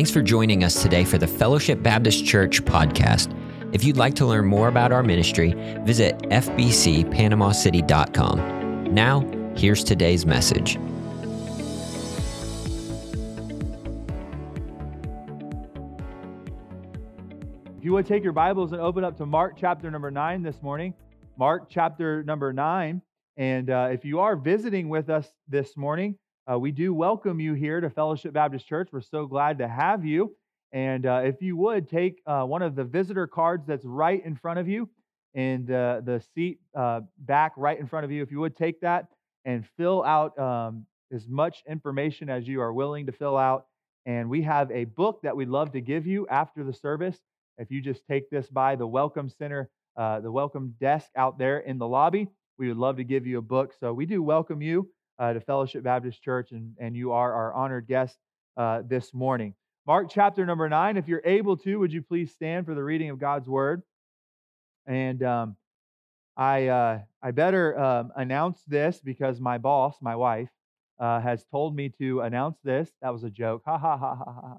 Thanks for joining us today for the Fellowship Baptist Church podcast. If you'd like to learn more about our ministry, visit fbcpanamacity.com. Now, here's today's message. If you would take your Bibles and open up to Mark chapter number nine this morning, Mark chapter number nine. And uh, if you are visiting with us this morning, uh, we do welcome you here to Fellowship Baptist Church. We're so glad to have you. And uh, if you would take uh, one of the visitor cards that's right in front of you, and the, seat uh, back right in front of you, if you would take that and fill out um, as much information as you are willing to fill out. And we have a book that we'd love to give you after the service. If you just take this by the Welcome Center, uh, the welcome desk out there in the lobby, we would love to give you a book. So we do welcome you uh, to Fellowship Baptist Church, and, and you are our honored guest uh, this morning. Mark chapter number nine. If you're able to, would you please stand for the reading of God's word? And um, I uh, I better um, announce this because my boss, my wife, uh, has told me to announce this. That was a joke. Ha ha ha ha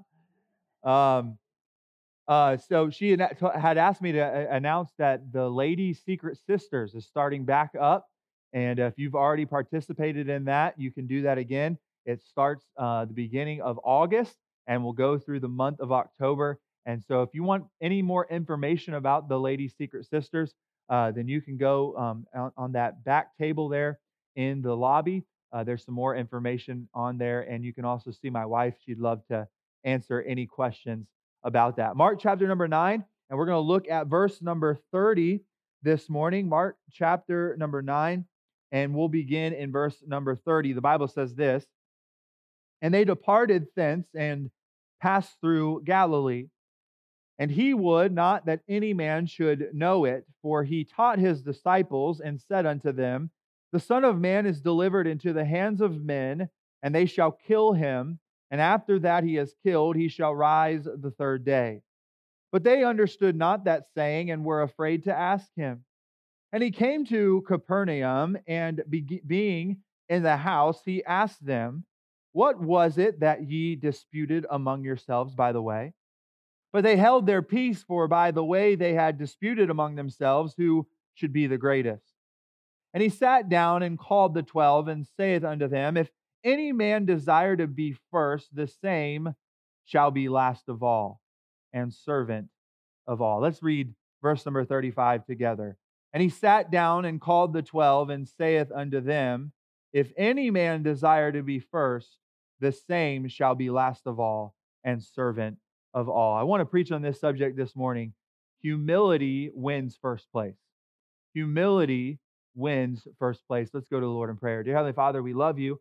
ha. Um, uh, so she had asked me to uh, announce that the Lady Secret Sisters is starting back up and if you've already participated in that, you can do that again. It starts uh, the beginning of August and will go through the month of October. And so, if you want any more information about the Lady Secret Sisters, uh, then you can go um, on, on, that back table there in the lobby. Uh, there's some more information on there. And you can also see my wife. She'd love to answer any questions about that. Mark chapter number nine, and we're going to look at verse number 30 this morning. Mark chapter number nine and we'll begin in verse number 30. The Bible says this And they departed thence and passed through Galilee. And he would not that any man should know it, for he taught his disciples and said unto them, The Son of Man is delivered into the hands of men, and they shall kill him. And after that he is killed, he shall rise the third day. But they understood not that saying and were afraid to ask him. And he came to Capernaum, and be- being in the house, he asked them, What was it that ye disputed among yourselves by the way? But they held their peace, for by the way they had disputed among themselves who should be the greatest. And he sat down and called the twelve, and saith unto them, If any man desire to be first, the same shall be last of all, and servant of all. Let's read verse number 35 together. And he sat down and called the twelve and saith unto them, If any man desire to be first, the same shall be last of all and servant of all. I want to preach on this subject this morning. Humility wins first place. Humility wins first place. Let's go to the Lord in prayer. Dear Heavenly Father, we love you.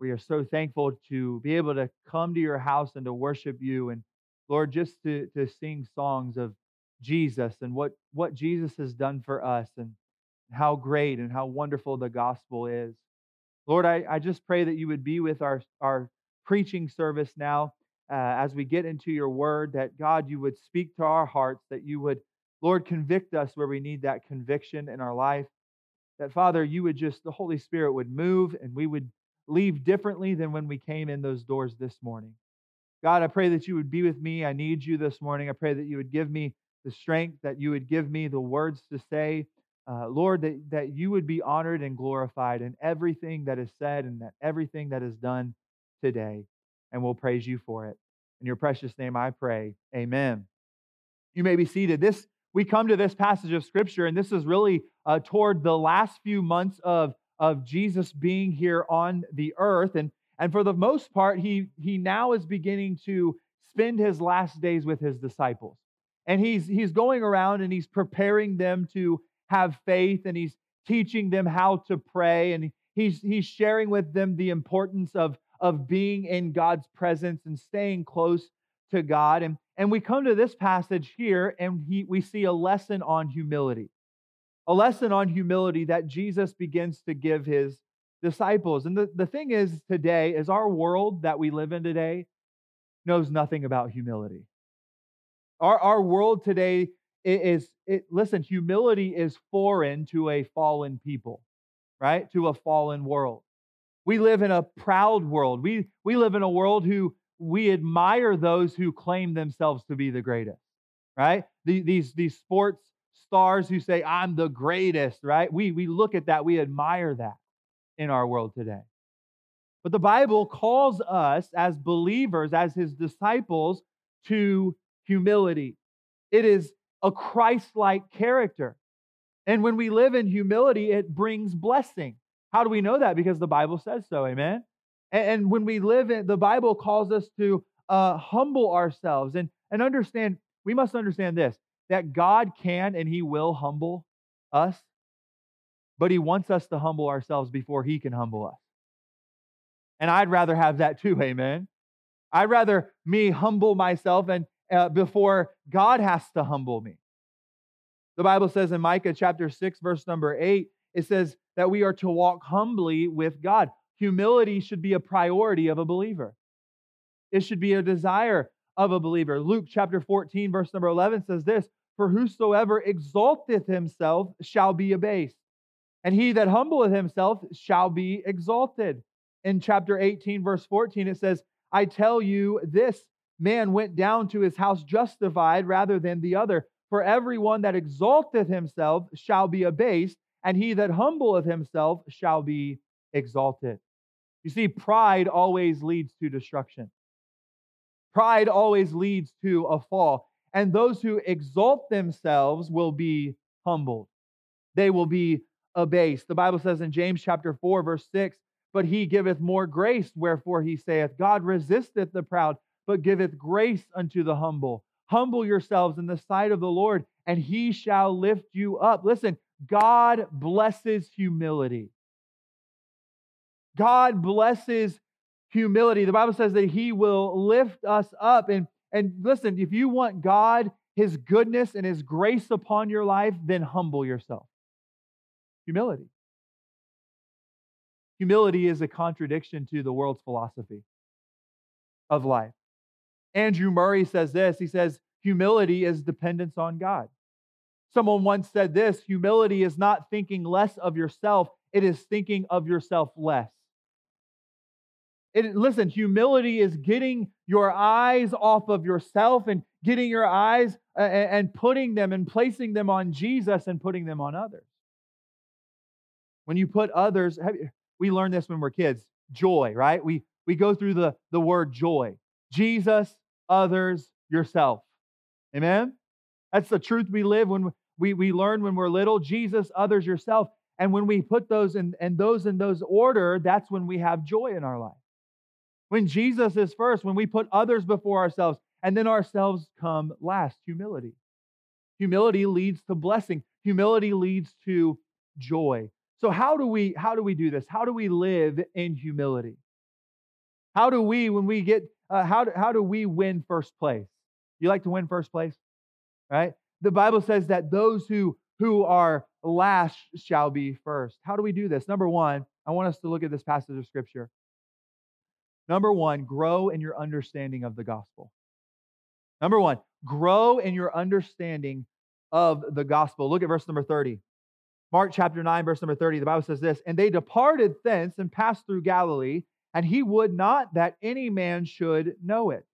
We are so thankful to be able to come to your house and to worship you. And Lord, just to, to sing songs of Jesus and what, what Jesus has done for us and how great and how wonderful the gospel is. Lord, I, I just pray that you would be with our, our preaching service now uh, as we get into your word, that God, you would speak to our hearts, that you would, Lord, convict us where we need that conviction in our life. That, Father, you would just, the Holy Spirit would move and we would leave differently than when we came in those doors this morning. God, I pray that you would be with me. I need you this morning. I pray that you would give me the strength, that you would give me the words to say. Uh, Lord, that, that you would be honored and glorified in everything that is said and that everything that is done today. And we'll praise you for it. In your precious name I pray. Amen. You may be seated. This we come to this passage of scripture, and this is really uh, toward the last few months of, of Jesus being here on the earth. And, and for the most part, he, he now is beginning to spend his last days with his disciples and he's he's going around and he's preparing them to have faith and he's teaching them how to pray and he's he's sharing with them the importance of of being in God's presence and staying close to God. And and we come to this passage here and he, we see a lesson on humility a lesson on humility that Jesus begins to give his disciples. And the, the thing is today is our world that we live in today knows nothing about humility our, our world today is, it, listen, humility is foreign to a fallen people, right? To a fallen world. We live in a proud world. We, we live in a world who, we admire those who claim themselves to be the greatest, right? These, these sports stars who say, I'm the greatest, right? We, we look at that, we admire that in our world today. But the Bible calls us as believers, as his disciples, to humility. It is a Christ like character. And when we live in humility, it brings blessing. How do we know that? Because the Bible says so, amen? And when we live in, the Bible calls us to uh, humble ourselves and, and understand, we must understand this that God can and He will humble us, but He wants us to humble ourselves before He can humble us. And I'd rather have that too, amen. I'd rather me humble myself and uh, before God has to humble me. The Bible says in Micah chapter 6, verse number 8, it says that we are to walk humbly with God. Humility should be a priority of a believer, it should be a desire of a believer. Luke chapter 14, verse number 11 says this For whosoever exalteth himself shall be abased, and he that humbleth himself shall be exalted. In chapter 18, verse 14, it says, I tell you this man went down to his house justified rather than the other. For everyone that exalteth himself shall be abased, and he that humbleth himself shall be exalted. You see, pride always leads to destruction. Pride always leads to a fall. And those who exalt themselves will be humbled. They will be abased. The Bible says in James chapter 4, verse 6, but he giveth more grace, wherefore he saith, God resisteth the proud, but giveth grace unto the humble. Humble yourselves in the sight of the Lord, and he shall lift you up. Listen, God blesses humility. God blesses humility. The Bible says that he will lift us up. And, and listen, if you want God, his goodness, and his grace upon your life, then humble yourself. Humility. Humility is a contradiction to the world's philosophy of life. Andrew Murray says this he says, humility is dependence on God. Someone once said this humility is not thinking less of yourself, it is thinking of yourself less. It, listen, humility is getting your eyes off of yourself and getting your eyes uh, and putting them and placing them on Jesus and putting them on others. When you put others, we learn this when we're kids joy, right? We, we go through the, the word joy. Jesus, others, yourself. Amen? That's the truth we live when we, we learn when we're little Jesus, others, yourself. And when we put those in and those in those order, that's when we have joy in our life. When Jesus is first, when we put others before ourselves, and then ourselves come last, humility. Humility leads to blessing. Humility leads to joy. So how do we how do we do this? How do we live in humility? How do we when we get uh, how, do, how do we win first place? You like to win first place? Right? The Bible says that those who, who are last shall be first. How do we do this? Number one, I want us to look at this passage of scripture. Number one, grow in your understanding of the gospel. Number one, grow in your understanding of the gospel. Look at verse number 30. Mark chapter 9, verse number 30. The Bible says this And they departed thence and passed through Galilee, and he would not that any man should know it.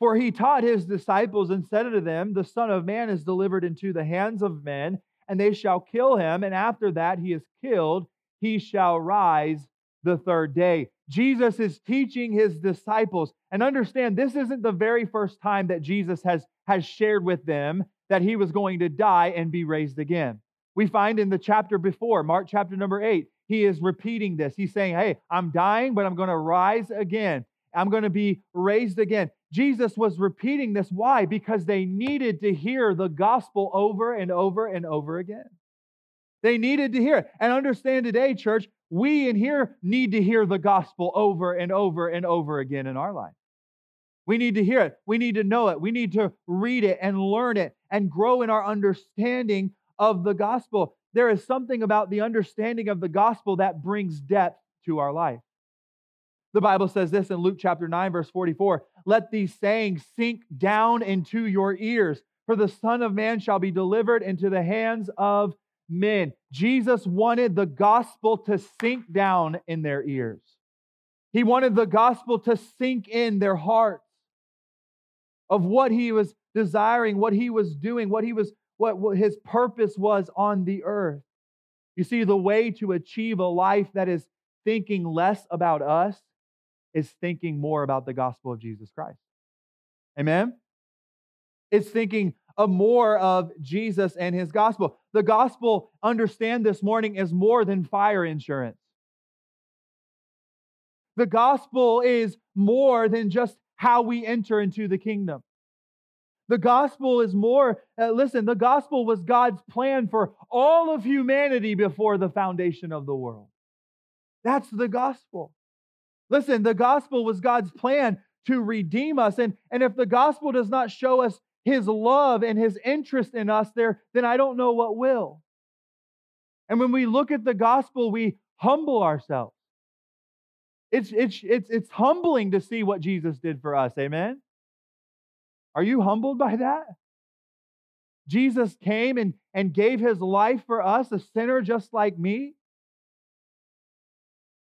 For he taught his disciples and said unto them, The Son of Man is delivered into the hands of men, and they shall kill him, and after that he is killed, he shall rise the third day. Jesus is teaching his disciples, and understand this isn't the very first time that Jesus has, has shared with them that he was going to die and be raised again. We find in the chapter before, Mark chapter number eight, he is repeating this. He's saying, Hey, I'm dying, but I'm going to rise again. I'm going to be raised again. Jesus was repeating this. Why? Because they needed to hear the gospel over and over and over again. They needed to hear it. And understand today, church, we in here need to hear the gospel over and over and over again in our life. We need to hear it. We need to know it. We need to read it and learn it and grow in our understanding of the gospel there is something about the understanding of the gospel that brings depth to our life. The Bible says this in Luke chapter 9, verse 44 Let these sayings sink down into your ears, for the Son of Man shall be delivered into the hands of men. Jesus wanted the gospel to sink down in their ears. He wanted the gospel to sink in their hearts of what he was desiring, what he was doing, what he was what, his purpose was on the earth. You see, the way to achieve a life that is thinking less about us is thinking more about the gospel of Jesus Christ. Amen? It's thinking of more of Jesus and his gospel. The gospel, understand this morning, is more than fire insurance. The gospel is more than just how we enter into the kingdom. The gospel is more, uh, listen, the gospel was God's plan for all of humanity before the foundation of the world. That's the gospel. Listen, the gospel was God's plan to redeem us. And, and if the gospel does not show us his love and his interest in us there, then I don't know what will. And when we look at the gospel, we humble ourselves. It's, it's, it's, it's humbling to see what Jesus did for us. Amen. Are you humbled by that? Jesus came and, and gave his life for us, a sinner just like me.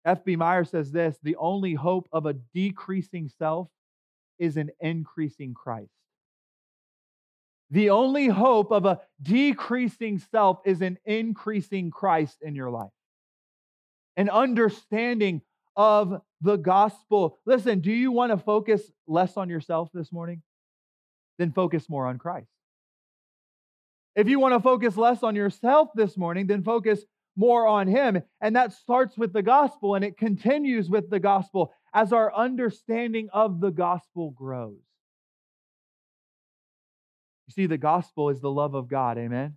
F.B. Meyer says this the only hope of a decreasing self is an increasing Christ. The only hope of a decreasing self is an increasing Christ in your life. An understanding of the gospel. Listen, do you want to focus less on yourself this morning? Then focus more on Christ. If you want to focus less on yourself this morning, then focus more on Him. And that starts with the gospel and it continues with the gospel as our understanding of the gospel grows. You see, the gospel is the love of God. Amen.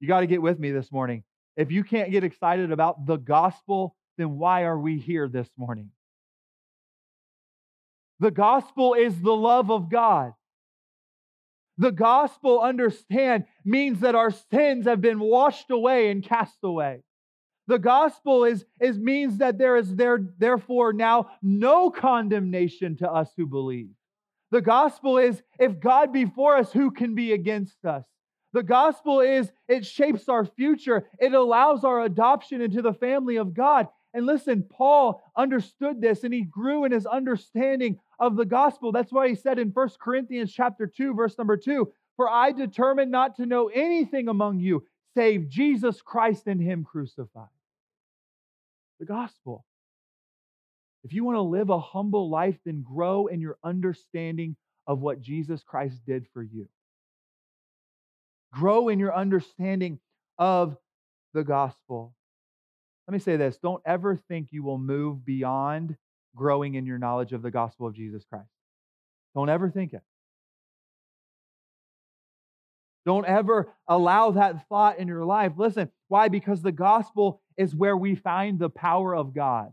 You got to get with me this morning. If you can't get excited about the gospel, then why are we here this morning? The gospel is the love of God. The gospel, understand, means that our sins have been washed away and cast away. The gospel is, is means that there is there, therefore now no condemnation to us who believe. The gospel is if God be for us, who can be against us? The gospel is it shapes our future. It allows our adoption into the family of God. And listen, Paul understood this and he grew in his understanding of the gospel. That's why he said in 1 Corinthians chapter 2 verse number 2, "For I determined not to know anything among you save Jesus Christ and him crucified." The gospel. If you want to live a humble life, then grow in your understanding of what Jesus Christ did for you. Grow in your understanding of the gospel. Let me say this don't ever think you will move beyond growing in your knowledge of the gospel of Jesus Christ. Don't ever think it. Don't ever allow that thought in your life. Listen, why? Because the gospel is where we find the power of God.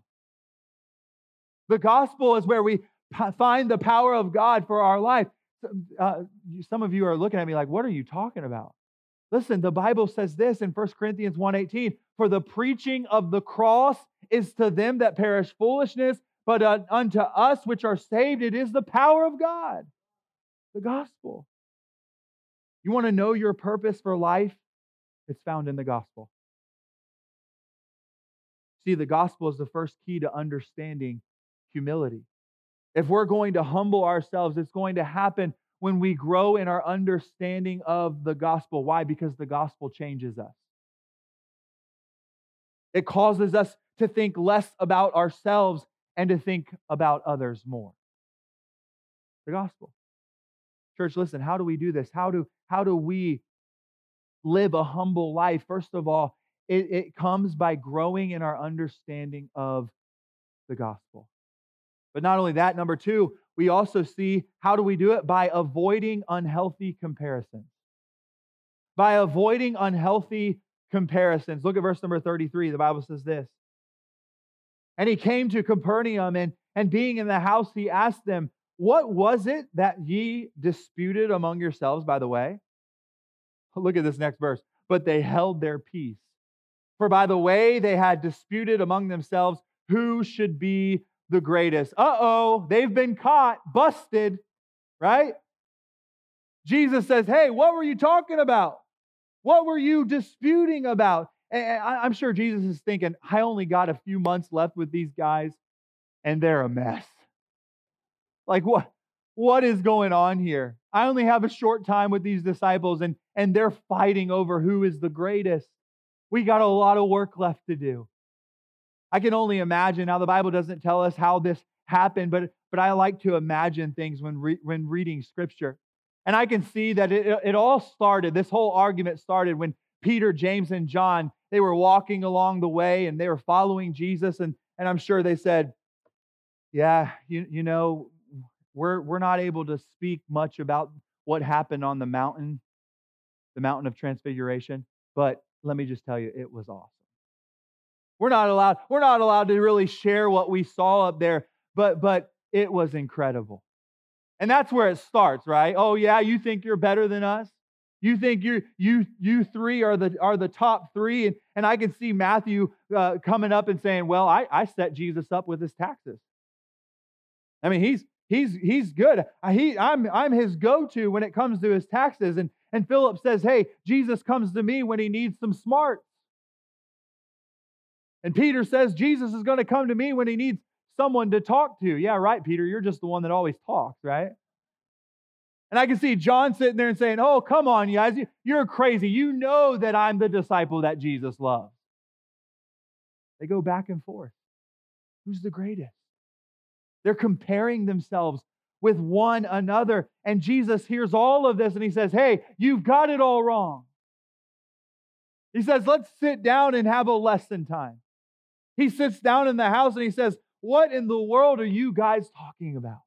The gospel is where we find the power of God for our life. Uh, some of you are looking at me like, what are you talking about? Listen, the Bible says this in 1 Corinthians 1:18, for the preaching of the cross is to them that perish foolishness, but unto us which are saved, it is the power of God, the gospel. You want to know your purpose for life? It's found in the gospel. See, the gospel is the first key to understanding humility. If we're going to humble ourselves, it's going to happen when we grow in our understanding of the gospel. Why? Because the gospel changes us. It causes us to think less about ourselves and to think about others more. The gospel. Church, listen, how do we do this? How do, how do we live a humble life? First of all, it, it comes by growing in our understanding of the gospel. But not only that, number two, we also see how do we do it? By avoiding unhealthy comparisons. By avoiding unhealthy comparisons. Look at verse number 33. The Bible says this and he came to Capernaum, and, and being in the house, he asked them, What was it that ye disputed among yourselves, by the way? Look at this next verse. But they held their peace. For by the way, they had disputed among themselves who should be the greatest. Uh oh, they've been caught, busted, right? Jesus says, Hey, what were you talking about? What were you disputing about? And I'm sure Jesus is thinking, I only got a few months left with these guys, and they're a mess. Like, what? What is going on here? I only have a short time with these disciples, and, and they're fighting over who is the greatest. We got a lot of work left to do. I can only imagine. Now, the Bible doesn't tell us how this happened, but, but I like to imagine things when, re, when reading scripture. And I can see that it, it all started, this whole argument started when Peter, James, and John, they were walking along the way and they were following Jesus. And, and I'm sure they said, Yeah, you, you know, we're, we're not able to speak much about what happened on the mountain, the mountain of transfiguration, but let me just tell you, it was awesome. We're not allowed, we're not allowed to really share what we saw up there, but but it was incredible. And that's where it starts, right? Oh yeah, you think you're better than us? You think you you you three are the are the top three, and, and I can see Matthew uh, coming up and saying, "Well, I, I set Jesus up with his taxes. I mean, he's he's he's good. He I'm I'm his go-to when it comes to his taxes." And and Philip says, "Hey, Jesus comes to me when he needs some smarts." And Peter says, "Jesus is going to come to me when he needs someone to talk to." Yeah, right, Peter. You're just the one that always talks, right? And I can see John sitting there and saying, Oh, come on, you guys, you're crazy. You know that I'm the disciple that Jesus loves. They go back and forth. Who's the greatest? They're comparing themselves with one another. And Jesus hears all of this and he says, Hey, you've got it all wrong. He says, Let's sit down and have a lesson time. He sits down in the house and he says, What in the world are you guys talking about?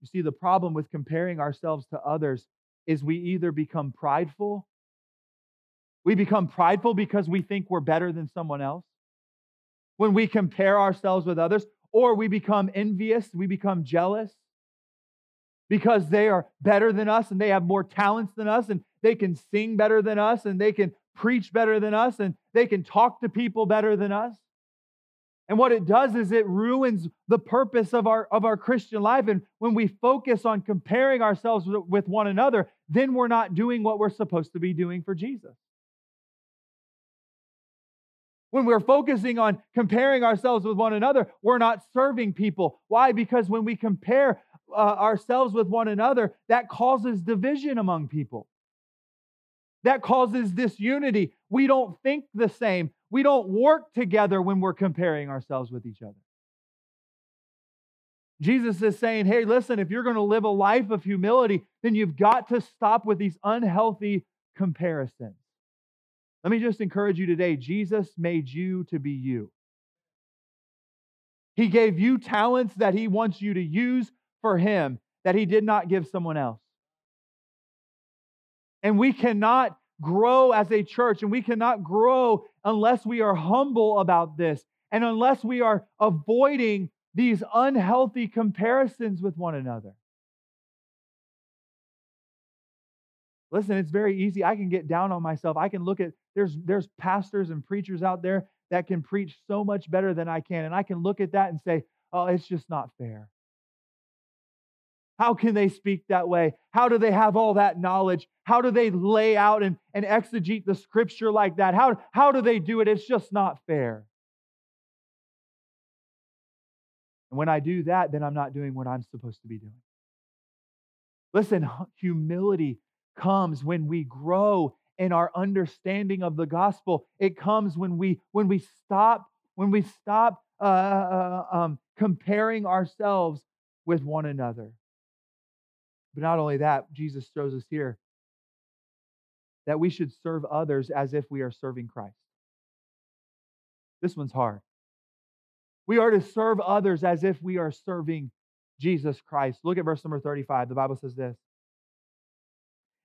You see, the problem with comparing ourselves to others is we either become prideful, we become prideful because we think we're better than someone else when we compare ourselves with others, or we become envious, we become jealous because they are better than us and they have more talents than us and they can sing better than us and they can preach better than us and they can talk to people better than us. And what it does is it ruins the purpose of our, of our Christian life. And when we focus on comparing ourselves with one another, then we're not doing what we're supposed to be doing for Jesus. When we're focusing on comparing ourselves with one another, we're not serving people. Why? Because when we compare uh, ourselves with one another, that causes division among people. That causes disunity. We don't think the same. We don't work together when we're comparing ourselves with each other. Jesus is saying, hey, listen, if you're going to live a life of humility, then you've got to stop with these unhealthy comparisons. Let me just encourage you today Jesus made you to be you. He gave you talents that He wants you to use for Him that He did not give someone else. And we cannot grow as a church, and we cannot grow unless we are humble about this and unless we are avoiding these unhealthy comparisons with one another. Listen, it's very easy. I can get down on myself. I can look at there's there's pastors and preachers out there that can preach so much better than I can and I can look at that and say, "Oh, it's just not fair." How can they speak that way? How do they have all that knowledge? How do they lay out and, and exegete the scripture like that? How, how do they do it? It's just not fair. And when I do that, then I'm not doing what I'm supposed to be doing. Listen, humility comes when we grow in our understanding of the gospel. It comes when we when we stop when we stop uh, uh, um, comparing ourselves with one another. But not only that, Jesus shows us here that we should serve others as if we are serving Christ. This one's hard. We are to serve others as if we are serving Jesus Christ. Look at verse number 35. The Bible says this.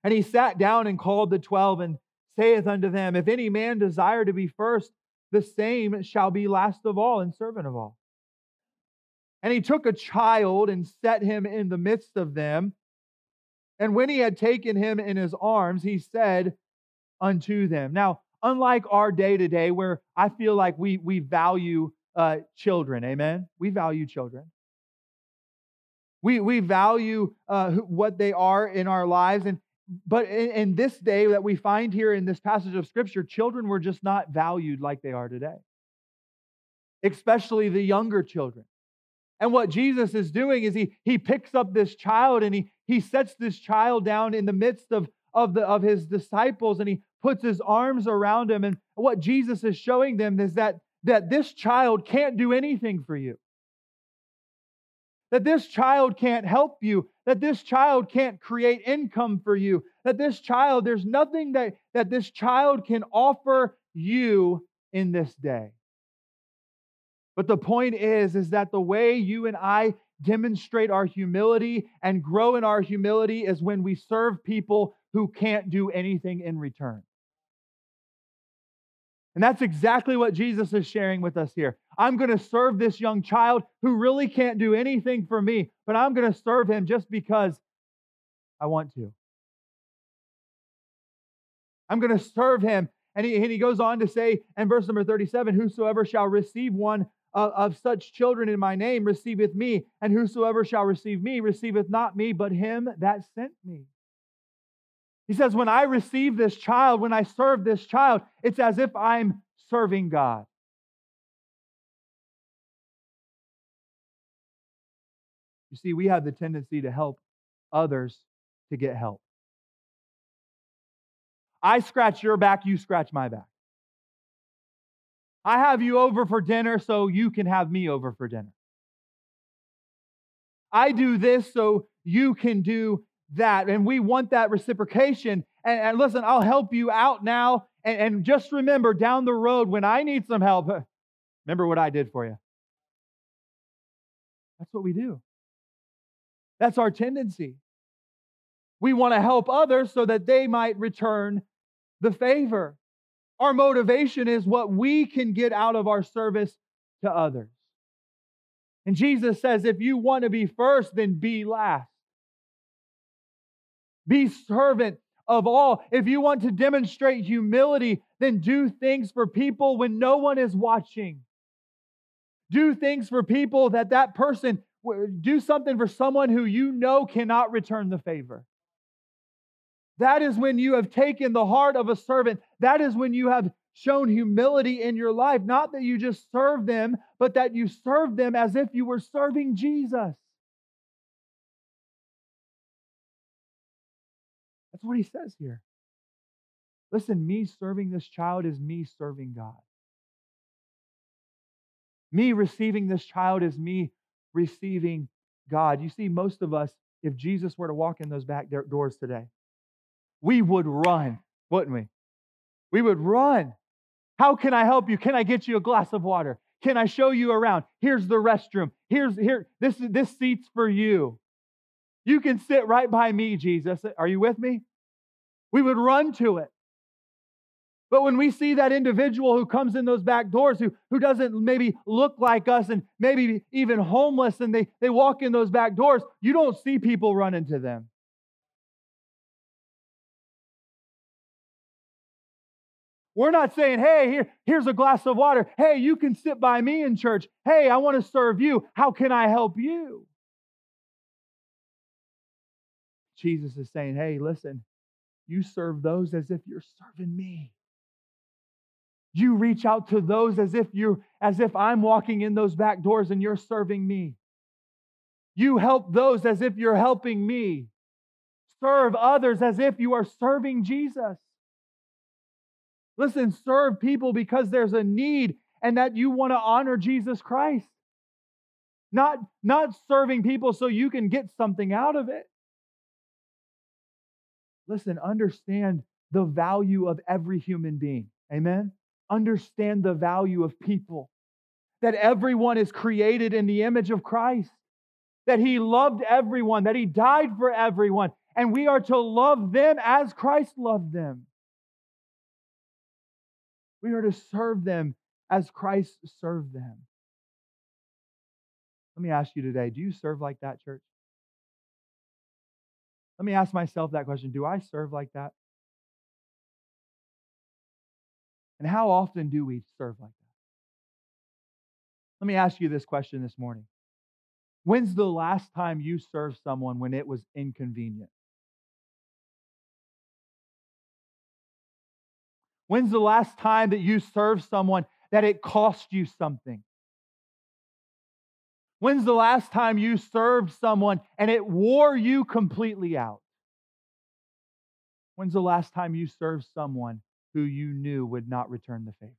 And he sat down and called the twelve and saith unto them, If any man desire to be first, the same shall be last of all and servant of all. And he took a child and set him in the midst of them. And when he had taken him in his arms, he said unto them. Now, unlike our day to day, where I feel like we, we value uh, children, amen? We value children. We, we value uh, what they are in our lives. And but in, in this day that we find here in this passage of Scripture, children were just not valued like they are today, especially the younger children. And what Jesus is doing is he, he picks up this child and he, he sets this child down in the midst of, of, the, of his disciples and he puts his arms around him. And what Jesus is showing them is that, that this child can't do anything for you. That this child can't help you, that this child can't create income for you, that this child, there's nothing that, that this child can offer you in this day. But the point is, is that the way you and I demonstrate our humility and grow in our humility is when we serve people who can't do anything in return. And that's exactly what Jesus is sharing with us here. I'm going to serve this young child who really can't do anything for me, but I'm going to serve him just because I want to. I'm going to serve him. And he, and he goes on to say in verse number 37 Whosoever shall receive one of, of such children in my name receiveth me, and whosoever shall receive me receiveth not me, but him that sent me. He says, When I receive this child, when I serve this child, it's as if I'm serving God. You see, we have the tendency to help others to get help. I scratch your back, you scratch my back. I have you over for dinner so you can have me over for dinner. I do this so you can do that. And we want that reciprocation. And, and listen, I'll help you out now. And, and just remember down the road when I need some help, remember what I did for you. That's what we do. That's our tendency. We want to help others so that they might return the favor. Our motivation is what we can get out of our service to others. And Jesus says, if you want to be first, then be last. Be servant of all. If you want to demonstrate humility, then do things for people when no one is watching. Do things for people that that person, do something for someone who you know cannot return the favor. That is when you have taken the heart of a servant. That is when you have shown humility in your life. Not that you just serve them, but that you serve them as if you were serving Jesus. That's what he says here. Listen, me serving this child is me serving God. Me receiving this child is me receiving God. You see, most of us, if Jesus were to walk in those back doors today, we would run, wouldn't we? We would run. How can I help you? Can I get you a glass of water? Can I show you around? Here's the restroom. Here's here this this seat's for you. You can sit right by me, Jesus. Are you with me? We would run to it. But when we see that individual who comes in those back doors, who, who doesn't maybe look like us and maybe even homeless, and they, they walk in those back doors, you don't see people running to them. We're not saying, hey, here, here's a glass of water. Hey, you can sit by me in church. Hey, I want to serve you. How can I help you? Jesus is saying, hey, listen, you serve those as if you're serving me. You reach out to those as if you as if I'm walking in those back doors and you're serving me. You help those as if you're helping me. Serve others as if you are serving Jesus. Listen, serve people because there's a need and that you want to honor Jesus Christ. Not, not serving people so you can get something out of it. Listen, understand the value of every human being. Amen? Understand the value of people. That everyone is created in the image of Christ. That he loved everyone, that he died for everyone, and we are to love them as Christ loved them. We are to serve them as Christ served them. Let me ask you today do you serve like that, church? Let me ask myself that question Do I serve like that? And how often do we serve like that? Let me ask you this question this morning. When's the last time you served someone when it was inconvenient? When's the last time that you served someone that it cost you something? When's the last time you served someone and it wore you completely out? When's the last time you served someone who you knew would not return the favor?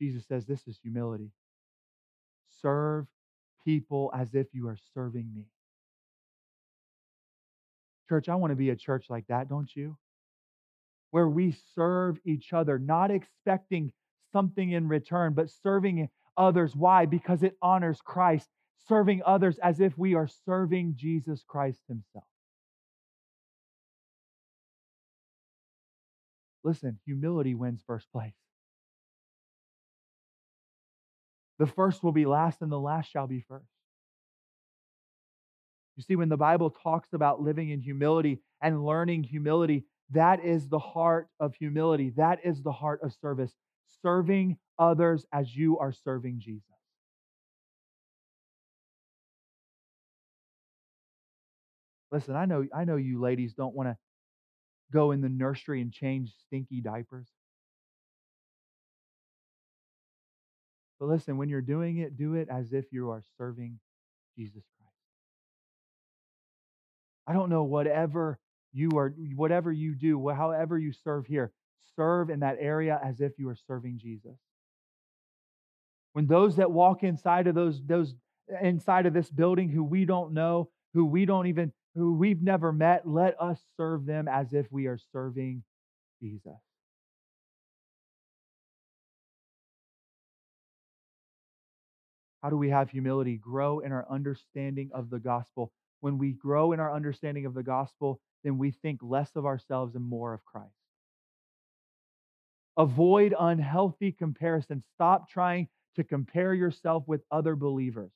Jesus says this is humility. Serve people as if you are serving me. Church, I want to be a church like that, don't you? Where we serve each other, not expecting something in return, but serving others. Why? Because it honors Christ, serving others as if we are serving Jesus Christ Himself. Listen, humility wins first place. The first will be last, and the last shall be first. You see, when the Bible talks about living in humility and learning humility, that is the heart of humility. That is the heart of service, serving others as you are serving Jesus. Listen, I know, I know you ladies don't want to go in the nursery and change stinky diapers. But listen, when you're doing it, do it as if you are serving Jesus Christ. I don't know whatever you are, whatever you do, however you serve here, serve in that area as if you are serving Jesus. When those that walk inside of those, those inside of this building who we don't know, who we don't even, who we've never met, let us serve them as if we are serving Jesus. How do we have humility? Grow in our understanding of the gospel. When we grow in our understanding of the gospel, then we think less of ourselves and more of Christ. Avoid unhealthy comparison. Stop trying to compare yourself with other believers.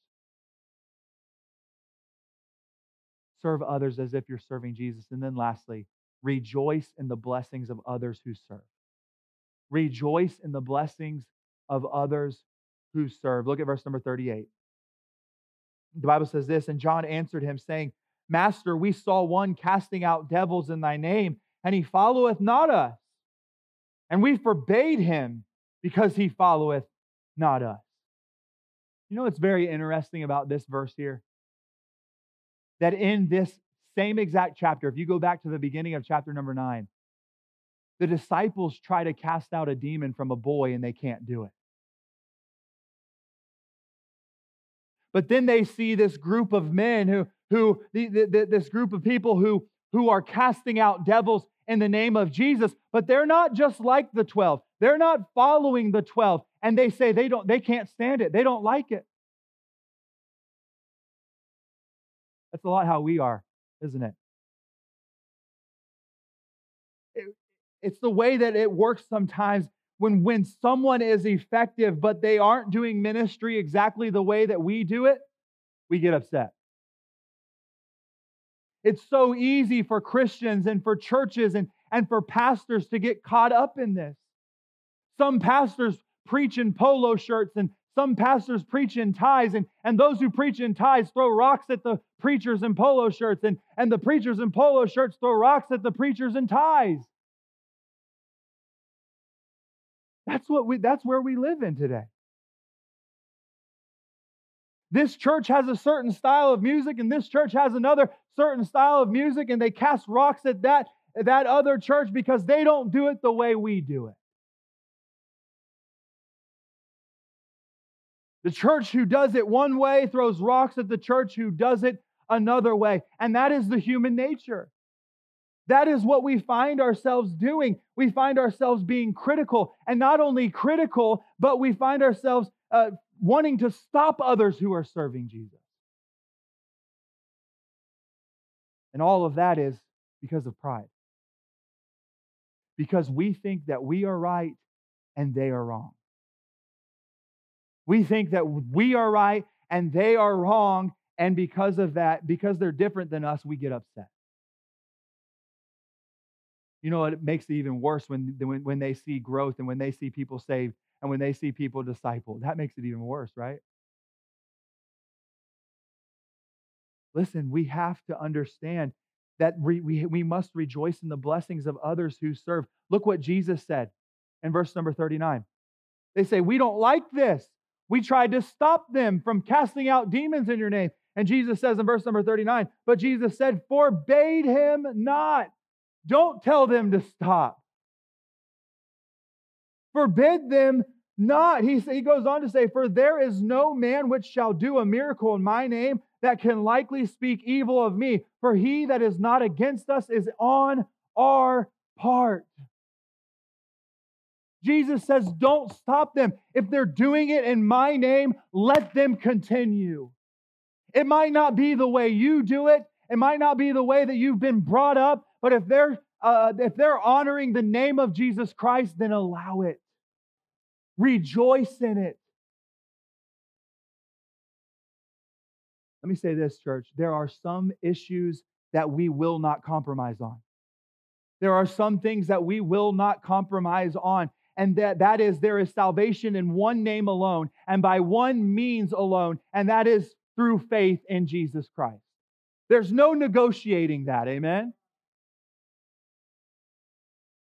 Serve others as if you're serving Jesus. And then lastly, rejoice in the blessings of others who serve. Rejoice in the blessings of others who serve. Look at verse number 38. The Bible says this, and John answered him, saying, Master, we saw one casting out devils in thy name, and he followeth not us. And we forbade him because he followeth not us. You know what's very interesting about this verse here? That in this same exact chapter, if you go back to the beginning of chapter number nine, the disciples try to cast out a demon from a boy and they can't do it. But then they see this group of men who, who the, the, this group of people who, who are casting out devils in the name of Jesus, but they're not just like the 12. They're not following the 12. And they say they don't, they can't stand it. They don't like it. That's a lot how we are, isn't it? it it's the way that it works sometimes when when someone is effective but they aren't doing ministry exactly the way that we do it, we get upset. It's so easy for Christians and for churches and, and for pastors to get caught up in this. Some pastors preach in polo shirts and some pastors preach in ties, and, and those who preach in ties throw rocks at the preachers in polo shirts, and, and the preachers in polo shirts throw rocks at the preachers in ties. That's what we that's where we live in today. This church has a certain style of music and this church has another certain style of music and they cast rocks at that that other church because they don't do it the way we do it. The church who does it one way throws rocks at the church who does it another way. And that is the human nature. That is what we find ourselves doing. We find ourselves being critical, and not only critical, but we find ourselves uh, wanting to stop others who are serving Jesus. And all of that is because of pride. Because we think that we are right and they are wrong. We think that we are right and they are wrong. And because of that, because they're different than us, we get upset. You know, what it makes it even worse when, when, when they see growth and when they see people saved and when they see people discipled. That makes it even worse, right? Listen, we have to understand that we, we, we must rejoice in the blessings of others who serve. Look what Jesus said in verse number 39. They say, We don't like this. We tried to stop them from casting out demons in your name. And Jesus says in verse number 39, But Jesus said, Forbade him not. Don't tell them to stop. Forbid them not. He, he goes on to say, For there is no man which shall do a miracle in my name that can likely speak evil of me. For he that is not against us is on our part. Jesus says, Don't stop them. If they're doing it in my name, let them continue. It might not be the way you do it, it might not be the way that you've been brought up, but if they're uh, if they're honoring the name of Jesus Christ, then allow it. Rejoice in it. Let me say this, church. There are some issues that we will not compromise on. There are some things that we will not compromise on. And that, that is, there is salvation in one name alone and by one means alone, and that is through faith in Jesus Christ. There's no negotiating that. Amen.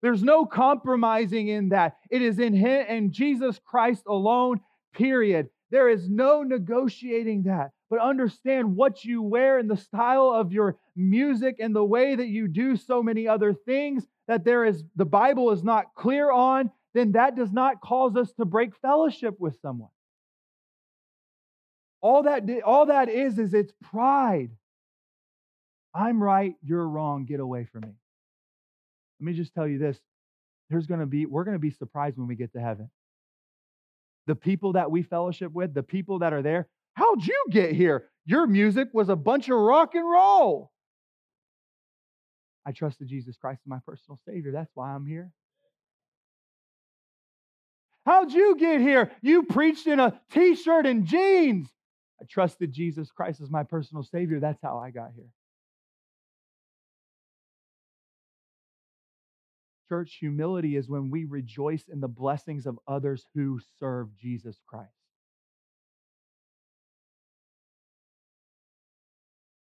There's no compromising in that. It is in Him and Jesus Christ alone, period. There is no negotiating that. But understand what you wear and the style of your music and the way that you do so many other things that there is the Bible is not clear on, then that does not cause us to break fellowship with someone. All that, all that is, is it's pride. I'm right, you're wrong, get away from me. Let me just tell you this. There's going to be, we're going to be surprised when we get to heaven. The people that we fellowship with, the people that are there, how'd you get here? Your music was a bunch of rock and roll. I trusted Jesus Christ as my personal Savior. That's why I'm here. How'd you get here? You preached in a t shirt and jeans. I trusted Jesus Christ as my personal Savior. That's how I got here. Church, humility is when we rejoice in the blessings of others who serve Jesus Christ.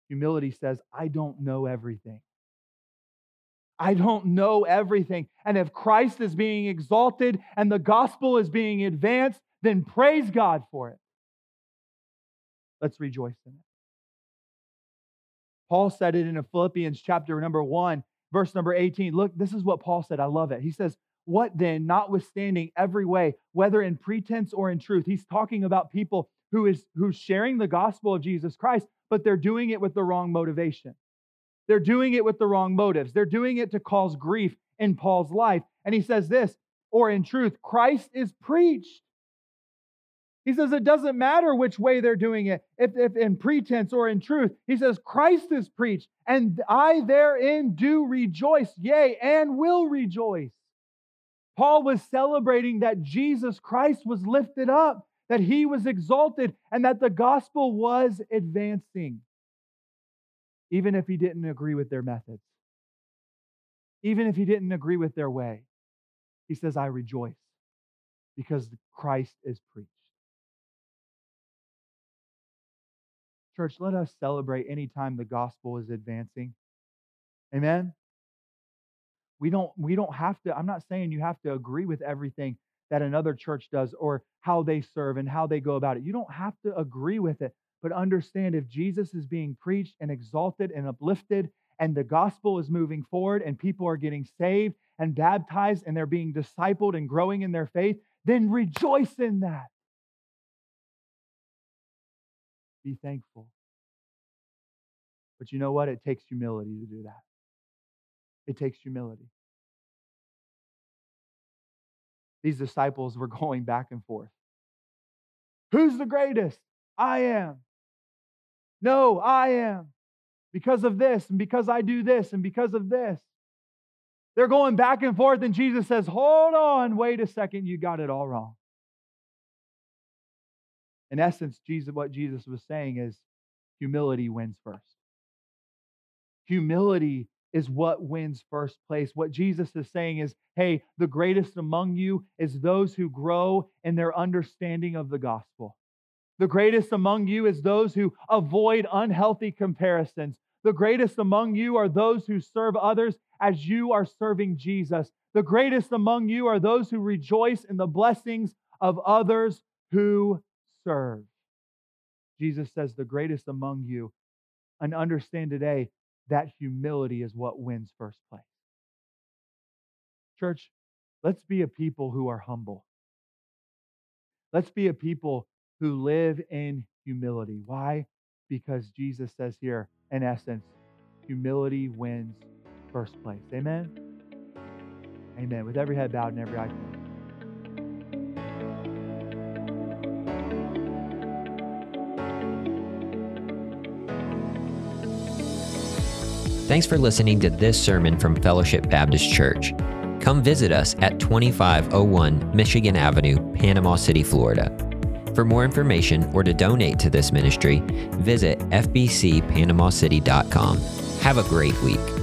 Humility says, I don't know everything. I don't know everything. And if Christ is being exalted and the gospel is being advanced, then praise God for it. Let's rejoice in it. Paul said it in Philippians chapter number one verse number 18. Look, this is what Paul said. I love it. He says, What then, notwithstanding every way, whether in pretense or in truth? He's talking about people who is who's sharing the gospel of Jesus Christ, but they're doing it with the wrong motivation. They're doing it with the wrong motives. They're doing it to cause grief in Paul's life. And he says this, or in truth, Christ is preached he says it doesn't matter which way they're doing it, if, if in pretense or in truth. He says, Christ is preached, and I therein do rejoice, yea, and will rejoice. Paul was celebrating that Jesus Christ was lifted up, that he was exalted, and that the gospel was advancing, even if he didn't agree with their methods, even if he didn't agree with their way. He says, I rejoice because Christ is preached. Church, let us celebrate anytime the gospel is advancing. Amen. We don't we don't have to I'm not saying you have to agree with everything that another church does or how they serve and how they go about it. You don't have to agree with it, but understand if Jesus is being preached and exalted and uplifted and the gospel is moving forward and people are getting saved and baptized and they're being discipled and growing in their faith, then rejoice in that. Be thankful. But you know what? It takes humility to do that. It takes humility. These disciples were going back and forth. Who's the greatest? I am. No, I am. Because of this, and because I do this, and because of this. They're going back and forth, and Jesus says, Hold on, wait a second, you got it all wrong. In essence, Jesus, what Jesus was saying is humility wins first. Humility is what wins first place. What Jesus is saying is, hey, the greatest among you is those who grow in their understanding of the gospel. The greatest among you is those who avoid unhealthy comparisons, The greatest among you are those who serve others as you are serving Jesus. The greatest among you are those who rejoice in the blessings of others who serve. Jesus says, The greatest among you. And understand today that humility is what wins first place. Church, let's be a people who are humble. Let's be a people who live in humility. Why? Because Jesus says here, in essence, humility wins first place. Amen? Amen. With every head bowed and every eye closed. Thanks for listening to this sermon from Fellowship Baptist Church. Come visit us at 2501 Michigan Avenue, Panama City, Florida. For more information or to donate to this ministry, visit fbcpanamacity.com. Have a great week.